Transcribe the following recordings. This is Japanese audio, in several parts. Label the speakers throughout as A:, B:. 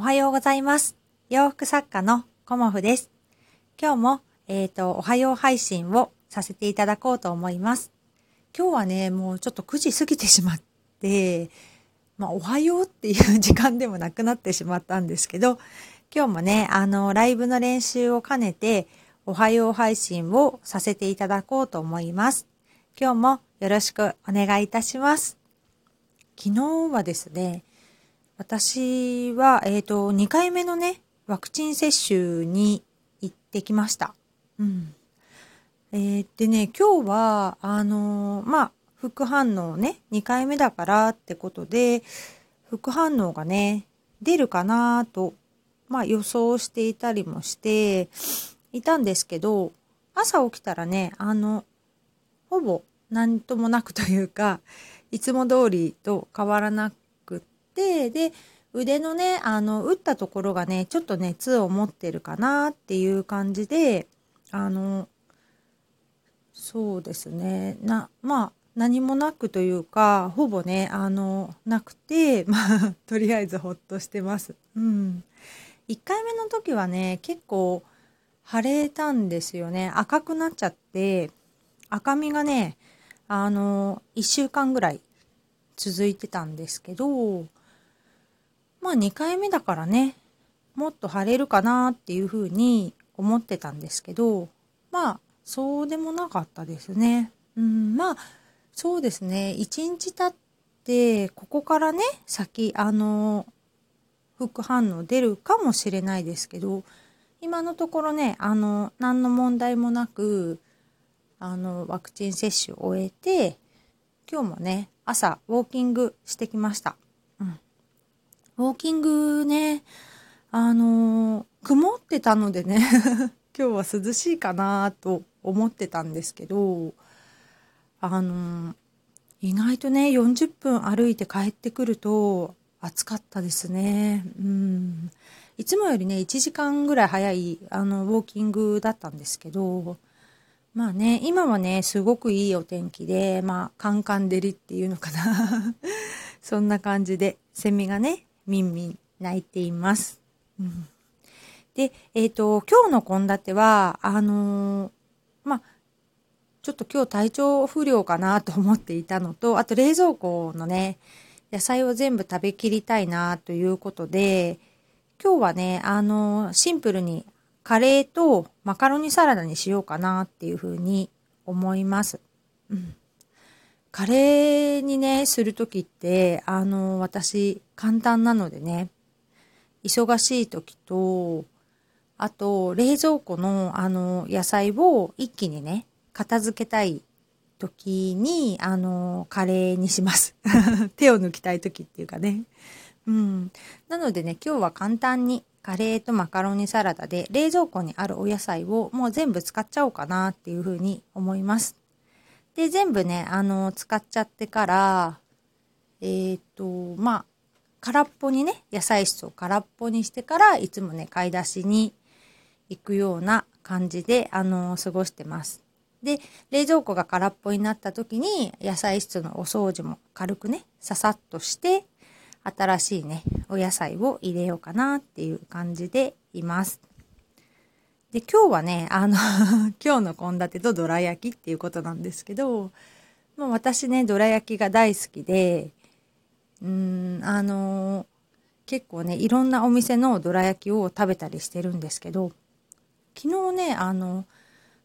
A: おはようございます。洋服作家のコモフです。今日も、えっ、と、おはよう配信をさせていただこうと思います。今日はね、もうちょっと9時過ぎてしまって、まあ、おはようっていう時間でもなくなってしまったんですけど、今日もね、あの、ライブの練習を兼ねて、おはよう配信をさせていただこうと思います。今日もよろしくお願いいたします。昨日はですね、私は、えっ、と、2回目のね、ワクチン接種に行ってきました。うん。えーでね、今日は、あのまあ、副反応ね、2回目だからってことで、副反応がね、出るかなと、まあ、予想していたりもしていたんですけど、朝起きたらね、あの、ほぼ何ともなくというか、いつも通りと変わらなくて、で、腕のね、あの、打ったところがね、ちょっと熱を持ってるかなっていう感じで、あの、そうですね、な、まあ、何もなくというか、ほぼね、あの、なくて、まあ、とりあえずほっとしてます。うん。1回目の時はね、結構腫れたんですよね。赤くなっちゃって、赤みがね、あの、1週間ぐらい続いてたんですけど、まあ2回目だからね、もっと腫れるかなっていうふうに思ってたんですけど、まあそうでもなかったですね。うん、まあそうですね、1日経って、ここからね、先、あの、副反応出るかもしれないですけど、今のところね、あの、何の問題もなく、あの、ワクチン接種を終えて、今日もね、朝、ウォーキングしてきました。ウォーキングね、あのー曇ってたのでね、今日は涼しいかなと思ってたんですけど、あのー意外とね、40分歩いて帰ってくると暑かったですね。うん。いつもよりね、1時間ぐらい早い、あの、ウォーキングだったんですけど、まあね、今はね、すごくいいお天気で、まあ、カンカン照りっていうのかな。そんな感じで、セミがね、みんみん鳴いています。うん、で、えっ、と、今日の献立は、あのーまあ、ちょっと今日体調不良かなと思っていたのと、あと冷蔵庫のね、野菜を全部食べきりたいなということで、今日はね、あのーシンプルにカレーとマカロニサラダにしようかなっていうふうに思います。うん。カレーにね、するときって、あの、私、簡単なのでね、忙しい時と、あと、冷蔵庫の、あの、野菜を一気にね、片付けたい時に、あの、カレーにします。手を抜きたい時っていうかね。うん。なのでね、今日は簡単にカレーとマカロニサラダで冷蔵庫にあるお野菜をもう全部使っちゃおうかなっていうふうに思います。で、全部ね、あの、使っちゃってから、えっ、と、まあ、空っぽにね、野菜室を空っぽにしてから、いつもね、買い出しに行くような感じで、あの、過ごしてます。で、冷蔵庫が空っぽになった時に、野菜室のお掃除も軽くね、ささっとして、新しいね、お野菜を入れようかなっていう感じでいます。で、今日はね、あの、今日の献立とどら焼きっていうことなんですけど、もう私ね、どら焼きが大好きで、うーん、あの結構ね、いろんなお店のどら焼きを食べたりしてるんですけど、昨日ね、あの、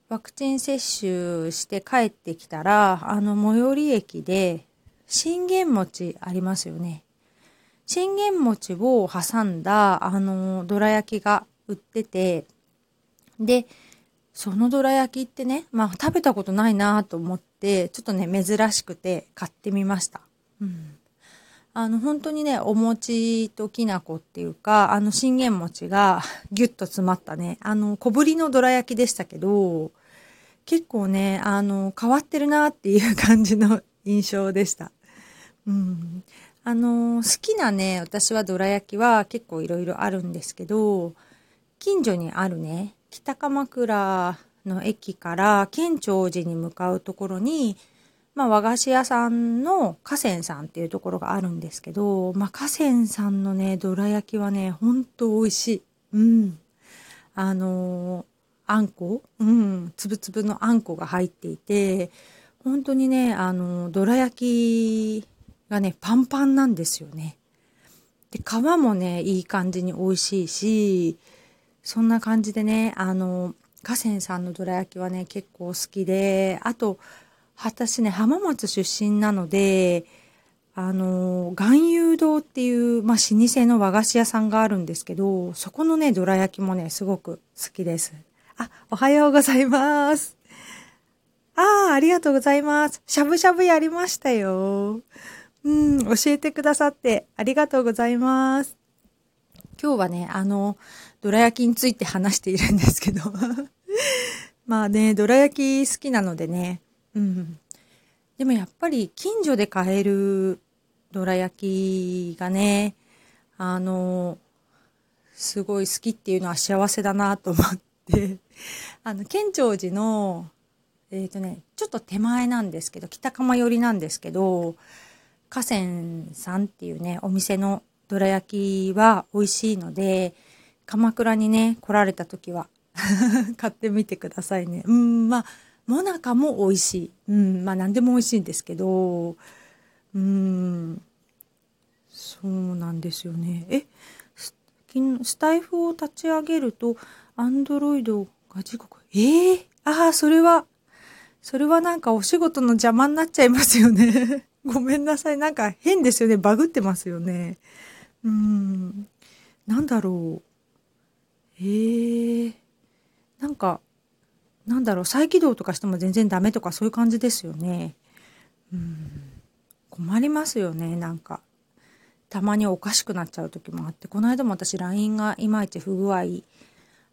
A: ワクチン接種して帰ってきたら、あの、最寄り駅で、信玄餅ありますよね。信玄餅を挟んだ、あの、どら焼きが売ってて、で、そのどら焼きってね、まあ食べたことないなと思って、ちょっとね、珍しくて買ってみました。うん。あの、本当にね、お餅ときな粉っていうか、あの、信玄餅がギュッと詰まったね、あの、小ぶりのどら焼きでしたけど、結構ね、あの、変わってるなっていう感じの 印象でした。うん。あの、好きなね、私はどら焼きは結構いろいろあるんですけど、近所にあるね、北鎌倉の駅から県庁寺に向かうところに、まあ、和菓子屋さんの河川さんっていうところがあるんですけど、まあ、河川さんのね、どら焼きはね、ほんと美味しい。うん。あのー、あんこ？うん。つぶつぶのあんこが入っていて、本当にね、あのー、どら焼きがね、パンパンなんですよね。で、皮もね、いい感じに美味しいし、そんな感じでね、あの、河川さんのどら焼きはね、結構好きで、あと、私ね、浜松出身なので、あの、含有堂っていう、まあ、老舗の和菓子屋さんがあるんですけど、そこのね、どら焼きもね、すごく好きです。あ、おはようございます。ああ、ありがとうございます。しゃぶしゃぶやりましたよ。うん、教えてくださってありがとうございます。今日はね、あの、どら焼きについて話しているんですけど。まあね、どら焼き好きなのでね、うん。でもやっぱり近所で買えるどら焼きがね、あの、すごい好きっていうのは幸せだなと思って、あの、県庁寺の、えっ、ー、とね、ちょっと手前なんですけど、北釜寄りなんですけど、河川さんっていうね、お店のどら焼きは美味しいので、鎌倉にね、来られた時は 買ってみてくださいね。うん、まあ、もなかも美味しい。うん、まあ何でも美味しいんですけど、うん、そうなんですよね。え、スタイフを立ち上げると、アンドロイドが時刻、ええー、ああ、それは、それはなんかお仕事の邪魔になっちゃいますよね。ごめんなさい。なんか変ですよね。バグってますよね。うん。なんだろう。ええー、なんか、なんだろう、再起動とかしても全然ダメとかそういう感じですよね。うん。困りますよね、なんか。たまにおかしくなっちゃう時もあって、この間も私 LINE がいまいち不具合、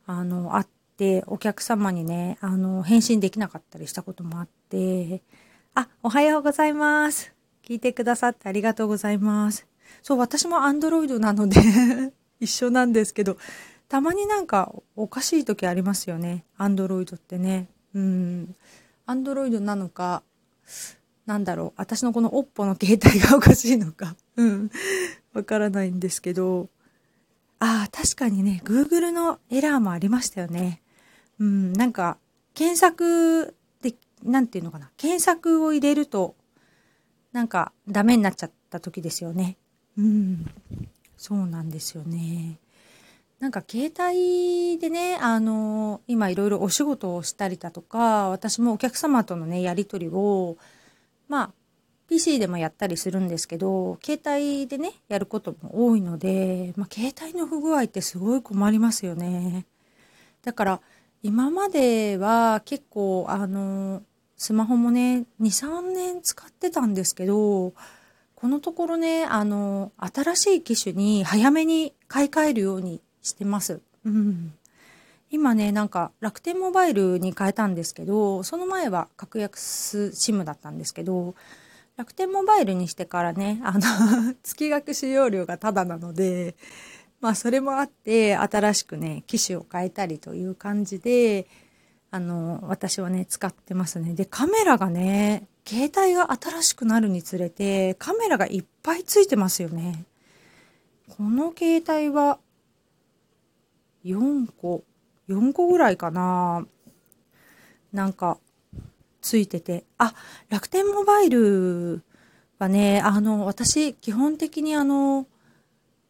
A: あの、あって、お客様にね、あの、返信できなかったりしたこともあって、あ、おはようございます。聞いてくださってありがとうございます。そう、私も Android なので 一緒なんですけど、たまになんかおかしい時ありますよね。アンドロイドってね。うん。アンドロイドなのか、なんだろう。私のこのおっぽの携帯がおかしいのか。うん。わからないんですけど。ああ、確かにね、Google のエラーもありましたよね。うん。なんか、検索で、なんていうのかな。検索を入れると、なんかダメになっちゃった時ですよね。うん。そうなんですよね。なんか携帯でね、あの、今いろいろお仕事をしたりだとか、私もお客様とのね、やり取りを、まあ、PC でもやったりするんですけど、携帯でね、やることも多いので、まあ、携帯の不具合ってすごい困りますよね。だから、今までは結構、あの、スマホもね、2、3年使ってたんですけど、このところね、あの、新しい機種に早めに買い替えるようにしてます。うん。今ね、なんか楽天モバイルに変えたんですけど、その前は格安 SIM だったんですけど、楽天モバイルにしてからね、あの 月額使用料がタダなので、まあそれもあって、新しくね、機種を変えたりという感じで、あの、私はね、使ってますね。で、カメラがね、携帯が新しくなるにつれて、カメラがいっぱいついてますよね。この携帯は4個、4個ぐらいかな。なんか、ついてて。あ、楽天モバイルはね、あの、私、基本的にあの、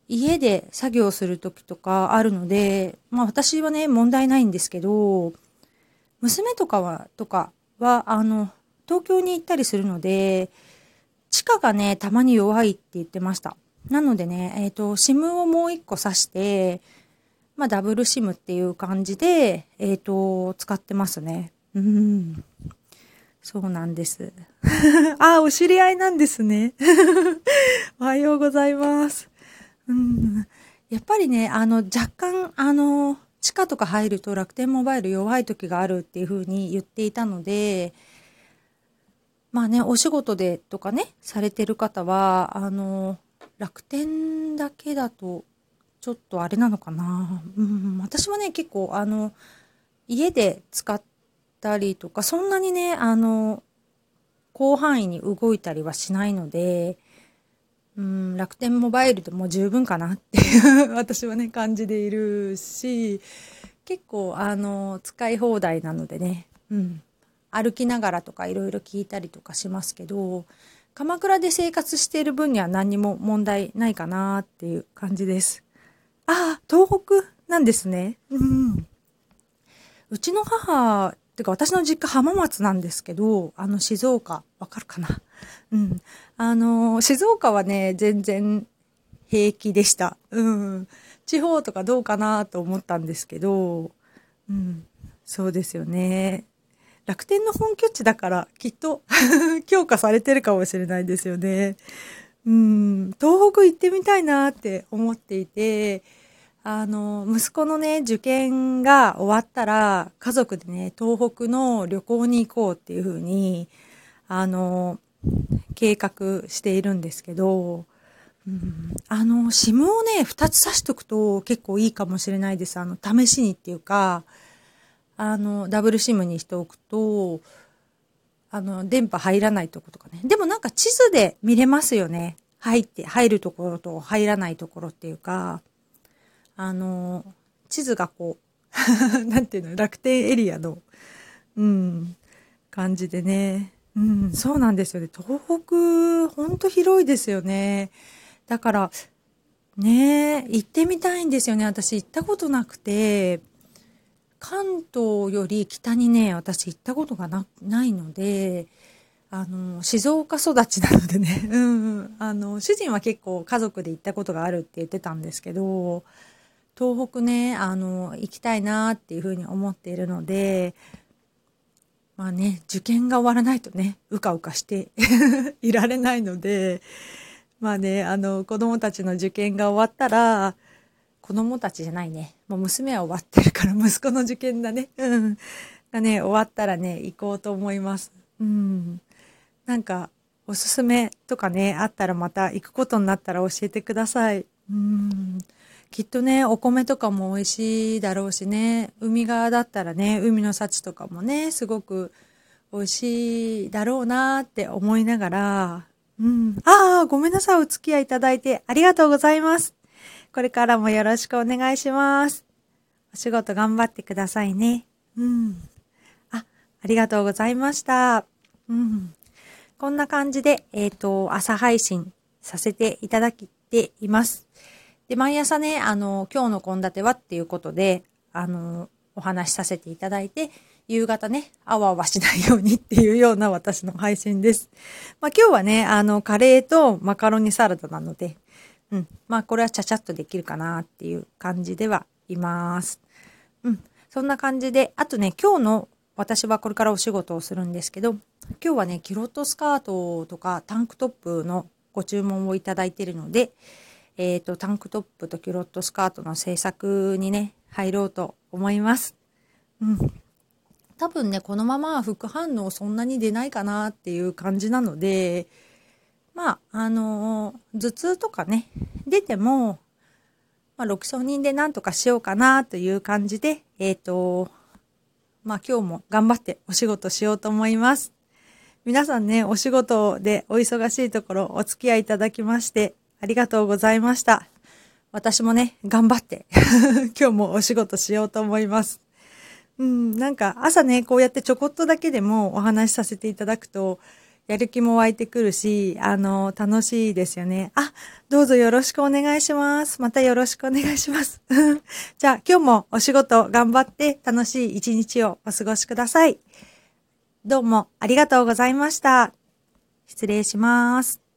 A: 家で作業する時とかあるので、まあ私はね、問題ないんですけど、娘とかは、とかは、あの、東京に行ったりするので、地下がね、たまに弱いって言ってました。なのでね、えっ、ー、と、SIM をもう一個挿して、まあ、ダブルシムっていう感じで、えっ、ー、と、使ってますね。うん。そうなんです。あ、お知り合いなんですね。おはようございます。うん。やっぱりね、あの、若干、あの、地下とか入ると楽天モバイル弱い時があるっていう風に言っていたので、まあね、お仕事でとかね、されてる方は、あの、楽天だけだとちょっとあれなのかな。うん、私はね、結構、あの、家で使ったりとか、そんなにね、あの、広範囲に動いたりはしないので、うん、楽天モバイルでも十分かなって 私はね、感じでいるし、結構、あの、使い放題なのでね、うん、歩きながらとかいろいろ聞いたりとかしますけど、鎌倉で生活している分には何にも問題ないかなっていう感じです。ああ、東北なんですね。うん。うちの母、てか私の実家浜松なんですけど、あの静岡、わかるかな？うん。あの、静岡はね、全然平気でした。うん。地方とかどうかなと思ったんですけど、うん。そうですよね。楽天の本拠地だからきっと 強化されてるかもしれないですよね。うん、東北行ってみたいなって思っていて、あの、息子のね、受験が終わったら、家族でね、東北の旅行に行こうっていうふうに、あの、計画しているんですけど、うん、あの、SIM をね、2つ挿しとくと結構いいかもしれないです。あの、試しにっていうか、あの、ダブル SIM にしておくと、あの、電波入らないとことかね。でもなんか地図で見れますよね。入って、入るところと入らないところっていうか、あの、地図がこう、なんていうの、楽天エリアの、うん、感じでね。うん、そうなんですよね。東北、ほんと広いですよね。だから、ねえ行ってみたいんですよね。私行ったことなくて、関東より北にね、私行ったことがなないので、あの、静岡育ちなのでね、うん、あの、主人は結構家族で行ったことがあるって言ってたんですけど、東北ね、あの、行きたいなっていうふうに思っているので、まあね、受験が終わらないとね、うかうかして いられないので、まあね、あの、子供たちの受験が終わったら、子供たちじゃないね。もう娘は終わってるから息子の受験だね。うん。がね、終わったらね、行こうと思います。うん。なんか、おすすめとかね、あったらまた行くことになったら教えてください。うん。きっとね、お米とかも美味しいだろうしね、海側だったらね、海の幸とかもね、すごく美味しいだろうなって思いながら、うん。ああ、ごめんなさい。お付き合いいただいてありがとうございます。これからもよろしくお願いします。お仕事頑張ってくださいね。うん。あ、ありがとうございました。うん。こんな感じで、えっ、ー、と、朝配信させていただいています。で、毎朝ね、あの、今日の献立はっていうことで、あの、お話しさせていただいて、夕方ね、あわあわしないようにっていうような私の配信です。まあ今日はね、あの、カレーとマカロニサラダなので、うん。まあこれはちゃちゃっとできるかなっていう感じではいます。うん。そんな感じで、あとね、今日の私はこれからお仕事をするんですけど、今日はね、キロットスカートとかタンクトップのご注文をいただいているので、えっ、ー、と、タンクトップとキュロットスカートの制作にね、入ろうと思います。うん。多分ね、このまま副反応そんなに出ないかなっていう感じなので、まあ、あの、頭痛とかね、出ても、まあ、6承認でなんとかしようかなという感じで、えっ、ー、と、まあ今日も頑張ってお仕事しようと思います。皆さんね、お仕事でお忙しいところお付き合いいただきましてありがとうございました。私もね、頑張って 今日もお仕事しようと思います。うん、なんか朝ね、こうやってちょこっとだけでもお話しさせていただくと、やる気も湧いてくるし、あの、楽しいですよね。あ、どうぞよろしくお願いします。またよろしくお願いします。じゃあ、今日もお仕事頑張って楽しい一日をお過ごしください。どうもありがとうございました。失礼します。